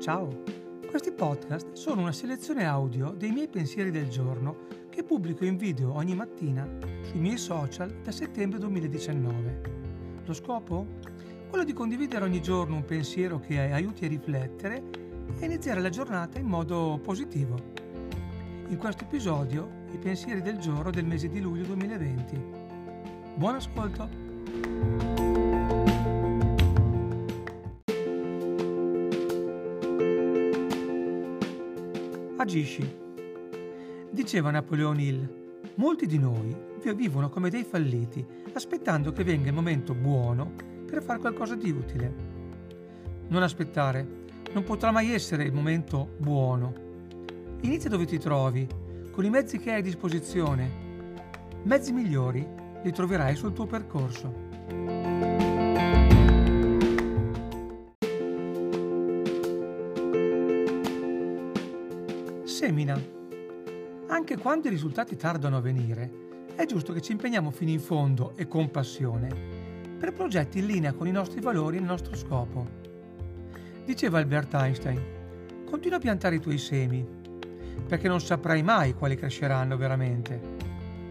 Ciao, questi podcast sono una selezione audio dei miei pensieri del giorno che pubblico in video ogni mattina sui miei social da settembre 2019. Lo scopo? Quello di condividere ogni giorno un pensiero che aiuti a riflettere e iniziare la giornata in modo positivo. In questo episodio i pensieri del giorno del mese di luglio 2020. Buon ascolto! Agisci. Diceva Napoleon Hill, molti di noi vivono come dei falliti, aspettando che venga il momento buono per fare qualcosa di utile. Non aspettare, non potrà mai essere il momento buono. Inizia dove ti trovi, con i mezzi che hai a disposizione. Mezzi migliori li troverai sul tuo percorso. Semina. Anche quando i risultati tardano a venire, è giusto che ci impegniamo fino in fondo e con passione per progetti in linea con i nostri valori e il nostro scopo. Diceva Albert Einstein, continua a piantare i tuoi semi, perché non saprai mai quali cresceranno veramente.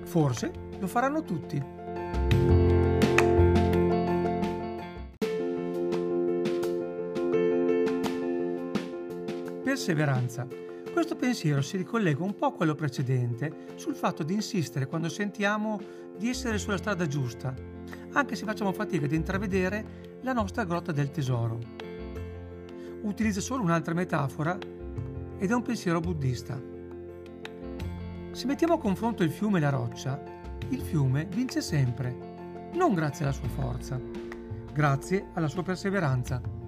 Forse lo faranno tutti. Perseveranza. Questo pensiero si ricollega un po' a quello precedente sul fatto di insistere quando sentiamo di essere sulla strada giusta, anche se facciamo fatica ad intravedere la nostra grotta del tesoro. Utilizza solo un'altra metafora ed è un pensiero buddista. Se mettiamo a confronto il fiume e la roccia, il fiume vince sempre, non grazie alla sua forza, grazie alla sua perseveranza.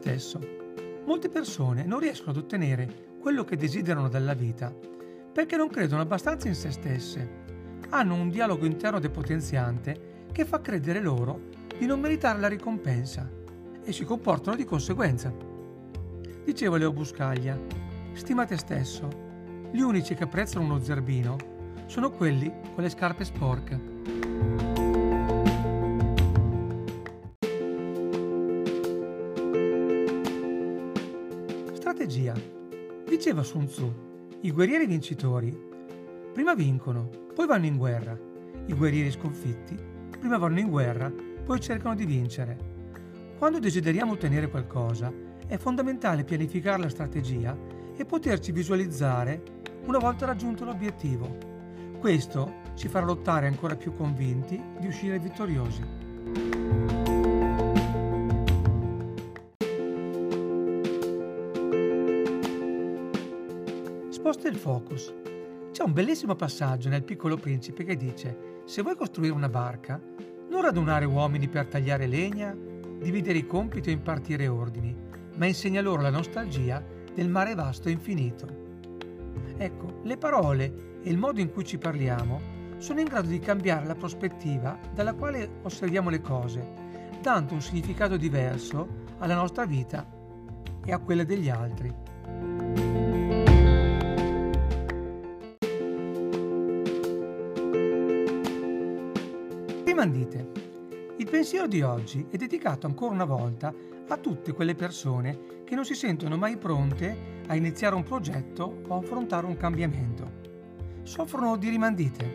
Stesso. Molte persone non riescono ad ottenere quello che desiderano dalla vita perché non credono abbastanza in se stesse. Hanno un dialogo interno depotenziante che fa credere loro di non meritare la ricompensa e si comportano di conseguenza. Diceva Leo Buscaglia, stima te stesso. Gli unici che apprezzano uno zerbino sono quelli con le scarpe sporche. Strategia. Diceva Sun Tzu, i guerrieri vincitori prima vincono, poi vanno in guerra. I guerrieri sconfitti prima vanno in guerra, poi cercano di vincere. Quando desideriamo ottenere qualcosa, è fondamentale pianificare la strategia e poterci visualizzare una volta raggiunto l'obiettivo. Questo ci farà lottare ancora più convinti di uscire vittoriosi. Il focus. C'è un bellissimo passaggio nel Piccolo Principe che dice: Se vuoi costruire una barca, non radunare uomini per tagliare legna, dividere i compiti o impartire ordini, ma insegna loro la nostalgia del mare vasto e infinito. Ecco, le parole e il modo in cui ci parliamo sono in grado di cambiare la prospettiva dalla quale osserviamo le cose, dando un significato diverso alla nostra vita e a quella degli altri. Rimandite. Il pensiero di oggi è dedicato ancora una volta a tutte quelle persone che non si sentono mai pronte a iniziare un progetto o affrontare un cambiamento. Soffrono di rimandite.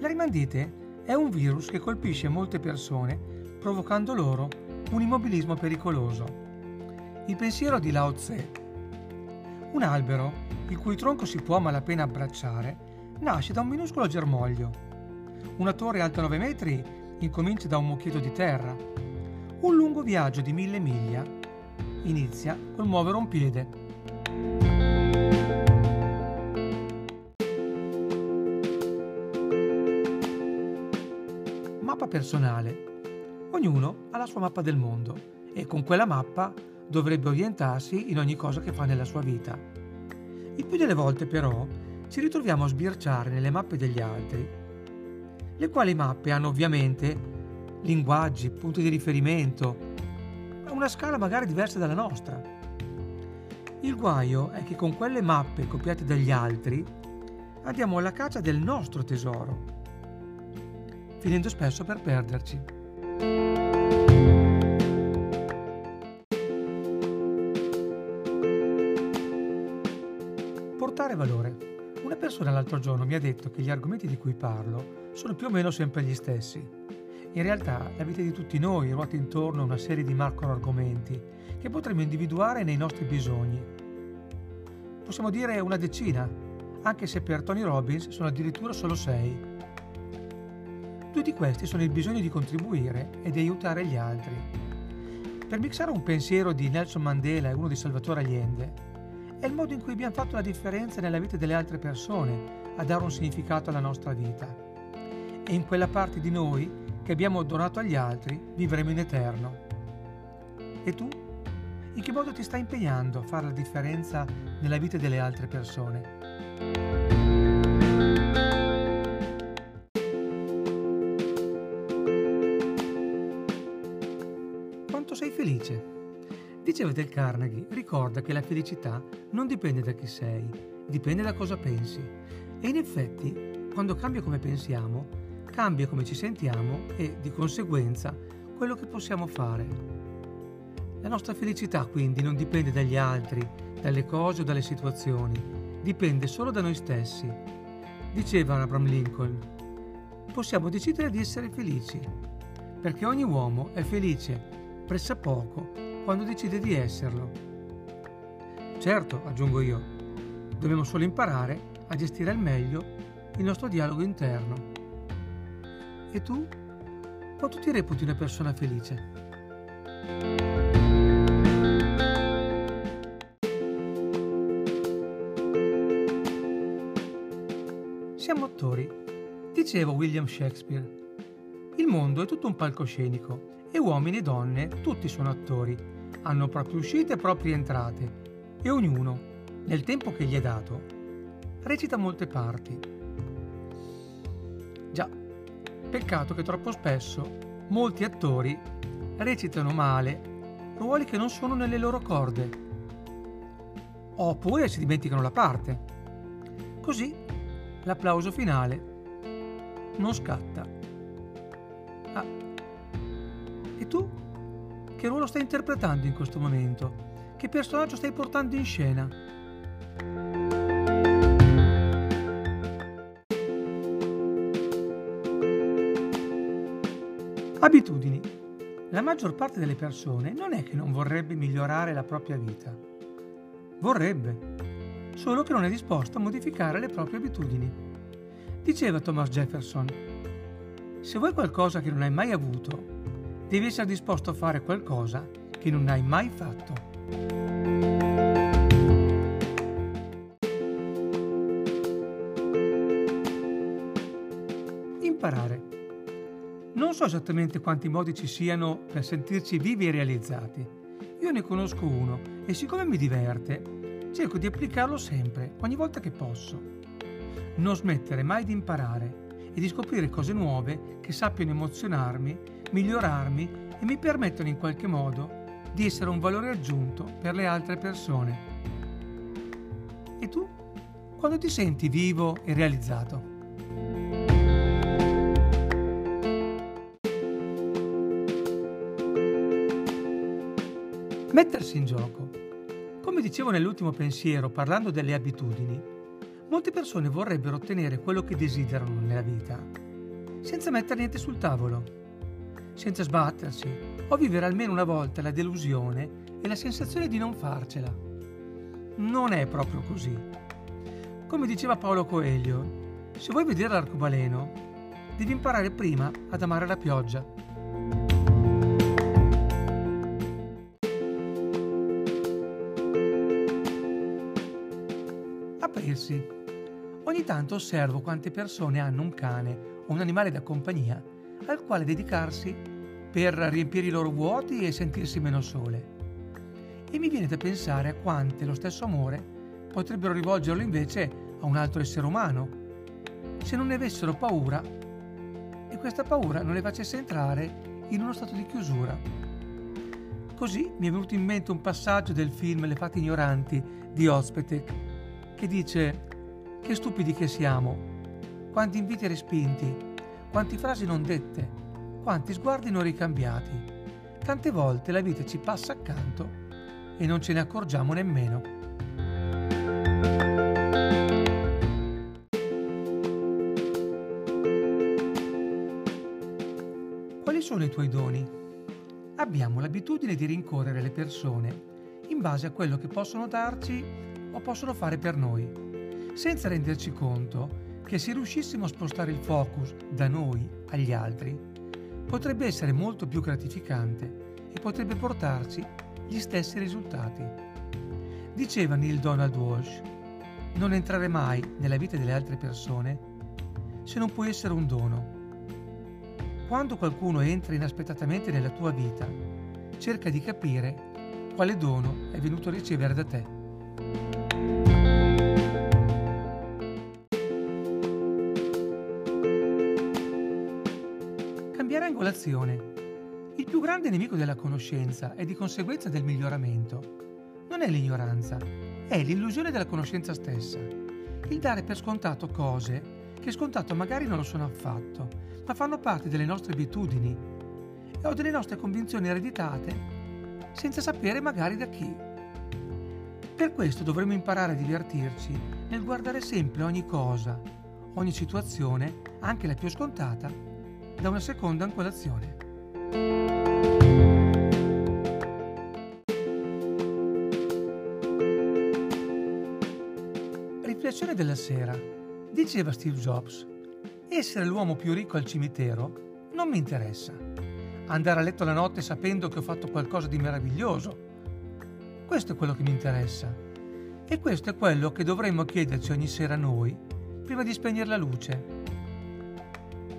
La rimandite è un virus che colpisce molte persone provocando loro un immobilismo pericoloso. Il pensiero di Lao Tse. Un albero, il cui tronco si può malapena abbracciare, nasce da un minuscolo germoglio una torre alta 9 metri incomincia da un mucchietto di terra. Un lungo viaggio di mille miglia inizia col muovere un piede. Mappa personale. Ognuno ha la sua mappa del mondo e con quella mappa dovrebbe orientarsi in ogni cosa che fa nella sua vita. Il più delle volte però ci ritroviamo a sbirciare nelle mappe degli altri le quali mappe hanno ovviamente linguaggi, punti di riferimento, una scala magari diversa dalla nostra. Il guaio è che con quelle mappe copiate dagli altri andiamo alla caccia del nostro tesoro. finendo spesso per perderci. Portare valore. Persona l'altro giorno mi ha detto che gli argomenti di cui parlo sono più o meno sempre gli stessi. In realtà la vita di tutti noi ruota intorno a una serie di macro argomenti che potremmo individuare nei nostri bisogni. Possiamo dire una decina, anche se per Tony Robbins sono addirittura solo sei. Di questi sono il bisogno di contribuire e di aiutare gli altri. Per mixare un pensiero di Nelson Mandela e uno di Salvatore Allende, è il modo in cui abbiamo fatto la differenza nella vita delle altre persone a dare un significato alla nostra vita. E in quella parte di noi che abbiamo donato agli altri vivremo in eterno. E tu? In che modo ti stai impegnando a fare la differenza nella vita delle altre persone? Quanto sei felice? Diceva del Carnegie, ricorda che la felicità non dipende da chi sei, dipende da cosa pensi. E in effetti, quando cambia come pensiamo, cambia come ci sentiamo e, di conseguenza, quello che possiamo fare. La nostra felicità quindi non dipende dagli altri, dalle cose o dalle situazioni, dipende solo da noi stessi. Diceva Abraham Lincoln, possiamo decidere di essere felici, perché ogni uomo è felice, pressappoco, quando decide di esserlo. Certo, aggiungo io, dobbiamo solo imparare a gestire al meglio il nostro dialogo interno. E tu? Quanto ti reputi una persona felice? Siamo attori, diceva William Shakespeare. Il mondo è tutto un palcoscenico e uomini e donne tutti sono attori hanno proprie uscite e proprie entrate e ognuno, nel tempo che gli è dato, recita molte parti. Già, peccato che troppo spesso molti attori recitano male ruoli che non sono nelle loro corde, oppure si dimenticano la parte. Così l'applauso finale non scatta. Ah, e tu? Che ruolo stai interpretando in questo momento? Che personaggio stai portando in scena? Abitudini. La maggior parte delle persone non è che non vorrebbe migliorare la propria vita. Vorrebbe, solo che non è disposto a modificare le proprie abitudini. Diceva Thomas Jefferson, se vuoi qualcosa che non hai mai avuto devi essere disposto a fare qualcosa che non hai mai fatto. Imparare. Non so esattamente quanti modi ci siano per sentirci vivi e realizzati. Io ne conosco uno e siccome mi diverte, cerco di applicarlo sempre, ogni volta che posso. Non smettere mai di imparare e di scoprire cose nuove che sappiano emozionarmi, migliorarmi e mi permettono in qualche modo di essere un valore aggiunto per le altre persone. E tu? Quando ti senti vivo e realizzato? Mettersi in gioco. Come dicevo nell'ultimo pensiero parlando delle abitudini, Molte persone vorrebbero ottenere quello che desiderano nella vita, senza mettere niente sul tavolo, senza sbattersi o vivere almeno una volta la delusione e la sensazione di non farcela. Non è proprio così. Come diceva Paolo Coelho, se vuoi vedere l'arcobaleno, devi imparare prima ad amare la pioggia. Aprirsi Ogni tanto osservo quante persone hanno un cane o un animale da compagnia al quale dedicarsi per riempire i loro vuoti e sentirsi meno sole. E mi viene da pensare a quante lo stesso amore potrebbero rivolgerlo invece a un altro essere umano, se non ne avessero paura e questa paura non le facesse entrare in uno stato di chiusura. Così mi è venuto in mente un passaggio del film Le fate ignoranti di Ozpetek che dice che stupidi che siamo, quanti inviti respinti, quanti frasi non dette, quanti sguardi non ricambiati. Tante volte la vita ci passa accanto e non ce ne accorgiamo nemmeno. Quali sono i tuoi doni? Abbiamo l'abitudine di rincorrere le persone in base a quello che possono darci o possono fare per noi, senza renderci conto che se riuscissimo a spostare il focus da noi agli altri, potrebbe essere molto più gratificante e potrebbe portarci gli stessi risultati. Diceva Neil Donald Walsh, non entrare mai nella vita delle altre persone se non puoi essere un dono. Quando qualcuno entra inaspettatamente nella tua vita, cerca di capire quale dono è venuto a ricevere da te. Angolazione. Il più grande nemico della conoscenza e di conseguenza del miglioramento non è l'ignoranza, è l'illusione della conoscenza stessa. Il dare per scontato cose che scontato magari non lo sono affatto, ma fanno parte delle nostre abitudini o delle nostre convinzioni ereditate senza sapere magari da chi. Per questo dovremmo imparare a divertirci nel guardare sempre ogni cosa, ogni situazione, anche la più scontata, da una seconda angolazione. Riflessione della sera. Diceva Steve Jobs, essere l'uomo più ricco al cimitero non mi interessa. Andare a letto la notte sapendo che ho fatto qualcosa di meraviglioso. Questo è quello che mi interessa. E questo è quello che dovremmo chiederci ogni sera noi prima di spegnere la luce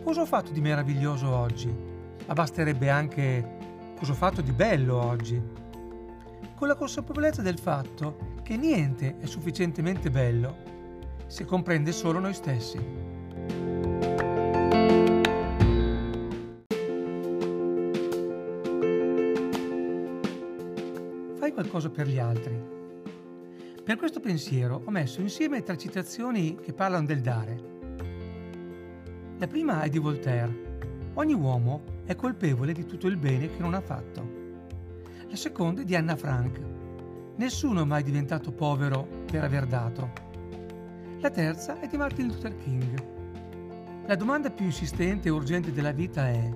cosa ho fatto di meraviglioso oggi? Ma basterebbe anche cosa ho fatto di bello oggi? Con la consapevolezza del fatto che niente è sufficientemente bello se comprende solo noi stessi. Fai qualcosa per gli altri. Per questo pensiero ho messo insieme tre citazioni che parlano del dare la prima è di Voltaire. Ogni uomo è colpevole di tutto il bene che non ha fatto. La seconda è di Anna Frank. Nessuno è mai diventato povero per aver dato. La terza è di Martin Luther King. La domanda più insistente e urgente della vita è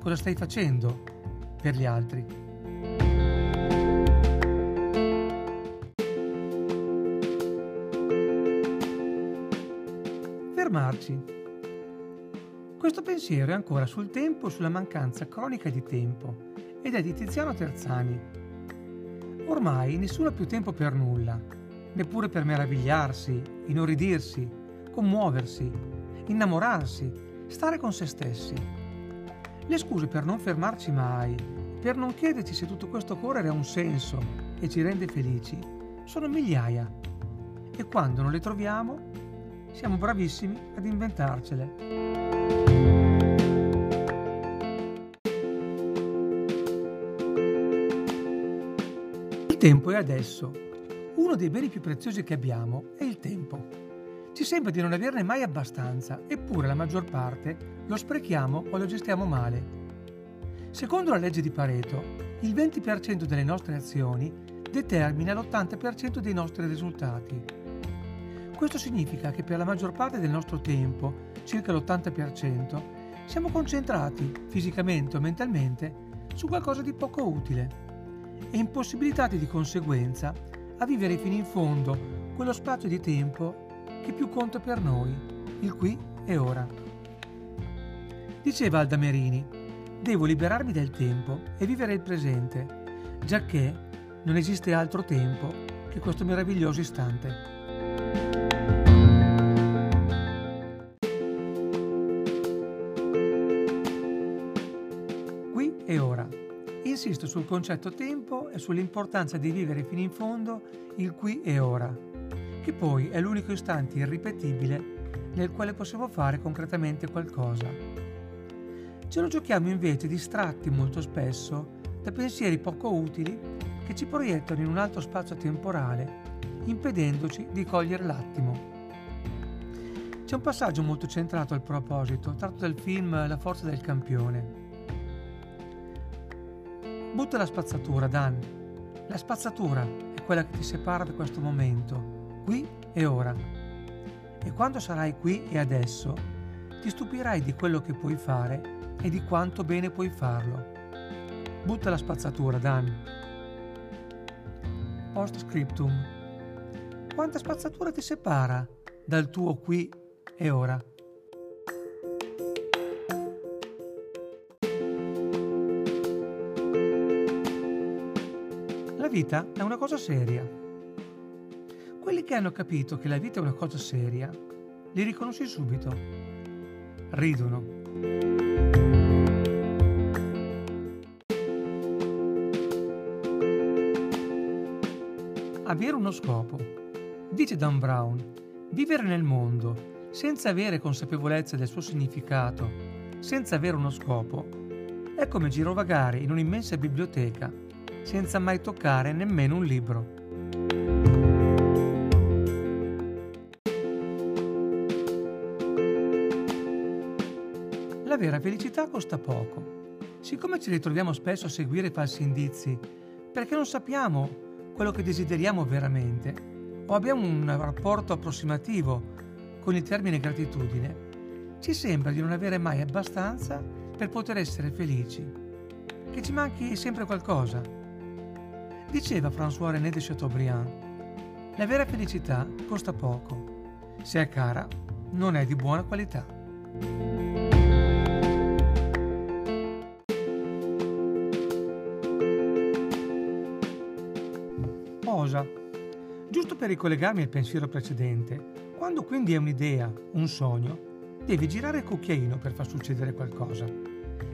cosa stai facendo per gli altri? Fermarci questo pensiero è ancora sul tempo e sulla mancanza cronica di tempo ed è di Tiziano Terzani. Ormai nessuno ha più tempo per nulla, neppure per meravigliarsi, inorridirsi, commuoversi, innamorarsi, stare con se stessi. Le scuse per non fermarci mai, per non chiederci se tutto questo correre ha un senso e ci rende felici, sono migliaia. E quando non le troviamo, siamo bravissimi ad inventarcele. Tempo è adesso. Uno dei beni più preziosi che abbiamo è il tempo. Ci sembra di non averne mai abbastanza, eppure la maggior parte lo sprechiamo o lo gestiamo male. Secondo la legge di Pareto, il 20% delle nostre azioni determina l'80% dei nostri risultati. Questo significa che per la maggior parte del nostro tempo, circa l'80%, siamo concentrati, fisicamente o mentalmente, su qualcosa di poco utile e impossibilitati di conseguenza a vivere fino in fondo quello spazio di tempo che più conta per noi, il qui e ora. Diceva Alda Merini, devo liberarmi del tempo e vivere il presente, giacché non esiste altro tempo che questo meraviglioso istante. Insisto sul concetto tempo e sull'importanza di vivere fino in fondo il qui e ora, che poi è l'unico istante irripetibile nel quale possiamo fare concretamente qualcosa. Ce lo giochiamo invece distratti molto spesso da pensieri poco utili che ci proiettano in un altro spazio temporale, impedendoci di cogliere l'attimo. C'è un passaggio molto centrato al proposito, tratto dal film La forza del campione. Butta la spazzatura, Dan. La spazzatura è quella che ti separa da questo momento, qui e ora. E quando sarai qui e adesso, ti stupirai di quello che puoi fare e di quanto bene puoi farlo. Butta la spazzatura, Dan. Post scriptum. Quanta spazzatura ti separa dal tuo qui e ora? Vita è una cosa seria. Quelli che hanno capito che la vita è una cosa seria, li riconosci subito. Ridono. Avere uno scopo. Dice Dan Brown, vivere nel mondo senza avere consapevolezza del suo significato, senza avere uno scopo, è come girovagare in un'immensa biblioteca senza mai toccare nemmeno un libro. La vera felicità costa poco. Siccome ci ritroviamo spesso a seguire falsi indizi, perché non sappiamo quello che desideriamo veramente, o abbiamo un rapporto approssimativo con il termine gratitudine, ci sembra di non avere mai abbastanza per poter essere felici, che ci manchi sempre qualcosa. Diceva François René de Chateaubriand, la vera felicità costa poco, se è cara non è di buona qualità. Osa. Giusto per ricollegarmi al pensiero precedente, quando quindi è un'idea, un sogno, devi girare il cucchiaino per far succedere qualcosa.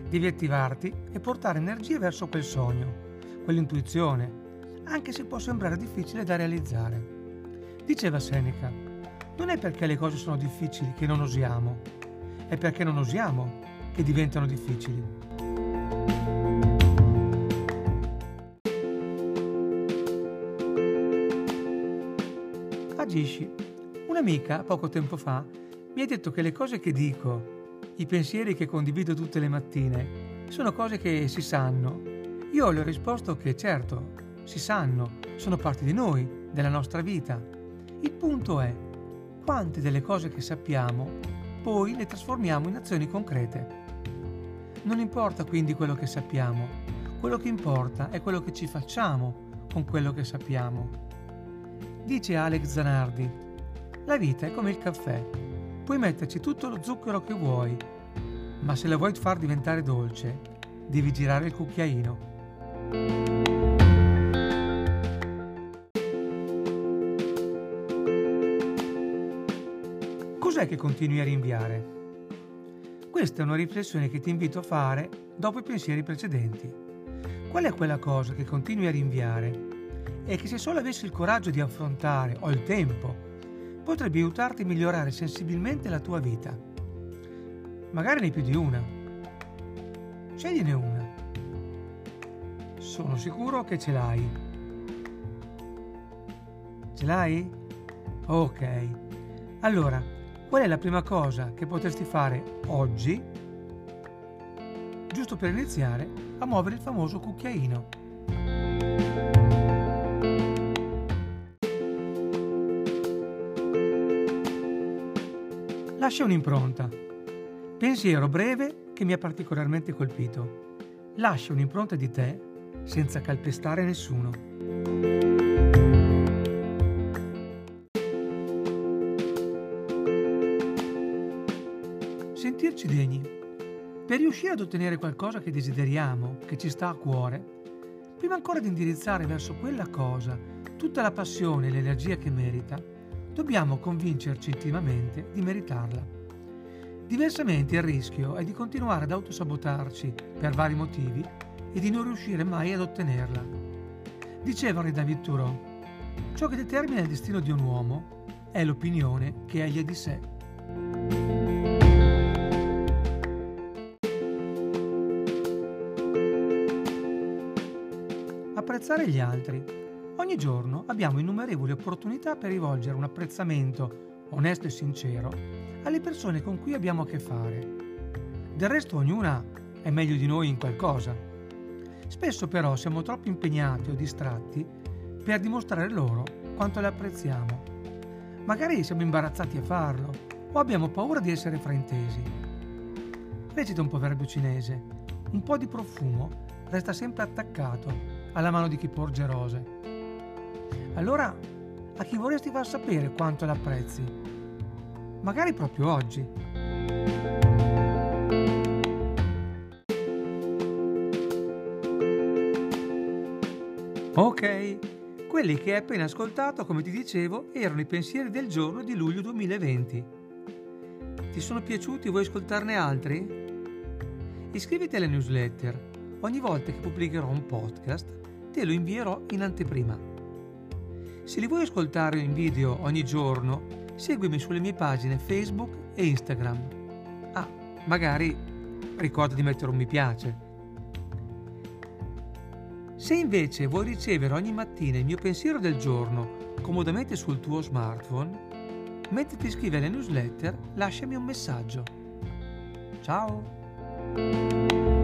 Devi attivarti e portare energia verso quel sogno, quell'intuizione, anche se può sembrare difficile da realizzare. Diceva Seneca, non è perché le cose sono difficili che non osiamo, è perché non osiamo che diventano difficili. Agisci. Un'amica, poco tempo fa, mi ha detto che le cose che dico, i pensieri che condivido tutte le mattine, sono cose che si sanno. Io le ho risposto che certo, si sanno, sono parte di noi, della nostra vita. Il punto è, quante delle cose che sappiamo, poi le trasformiamo in azioni concrete. Non importa quindi quello che sappiamo, quello che importa è quello che ci facciamo con quello che sappiamo. Dice Alex Zanardi, la vita è come il caffè, puoi metterci tutto lo zucchero che vuoi, ma se la vuoi far diventare dolce, devi girare il cucchiaino. Che continui a rinviare? Questa è una riflessione che ti invito a fare dopo i pensieri precedenti. Qual è quella cosa che continui a rinviare e che se solo avessi il coraggio di affrontare o il tempo, potrebbe aiutarti a migliorare sensibilmente la tua vita. Magari ne hai più di una. Scegliene una. Sono sicuro che ce l'hai. Ce l'hai? Ok. Allora, qual è la prima cosa che potresti fare oggi, giusto per iniziare, a muovere il famoso cucchiaino? Lascia un'impronta. Pensiero breve che mi ha particolarmente colpito. Lascia un'impronta di te senza calpestare nessuno. Riuscire ad ottenere qualcosa che desideriamo, che ci sta a cuore, prima ancora di indirizzare verso quella cosa tutta la passione e l'energia che merita, dobbiamo convincerci intimamente di meritarla. Diversamente il rischio è di continuare ad autosabotarci per vari motivi e di non riuscire mai ad ottenerla. Diceva Re David Thoreau, ciò che determina il destino di un uomo è l'opinione che egli ha di sé. Apprezzare gli altri Ogni giorno abbiamo innumerevoli opportunità per rivolgere un apprezzamento onesto e sincero, alle persone con cui abbiamo a che fare. Del resto ognuna è meglio di noi in qualcosa. Spesso però siamo troppo impegnati o distratti per dimostrare loro quanto le apprezziamo. Magari siamo imbarazzati a farlo o abbiamo paura di essere fraintesi. Recita un proverbio cinese, un po' di profumo resta sempre attaccato alla mano di chi porge rose. Allora, a chi vorresti far sapere quanto l'apprezzi? Magari proprio oggi. Ok, quelli che hai appena ascoltato, come ti dicevo, erano i pensieri del giorno di luglio 2020. Ti sono piaciuti? Vuoi ascoltarne altri? Iscriviti alle newsletter. Ogni volta che pubblicherò un podcast, te lo invierò in anteprima. Se li vuoi ascoltare in video ogni giorno, seguimi sulle mie pagine Facebook e Instagram. Ah, magari ricorda di mettere un mi piace. Se invece vuoi ricevere ogni mattina il mio pensiero del giorno comodamente sul tuo smartphone, mentre ti iscrivi alle newsletter, lasciami un messaggio. Ciao!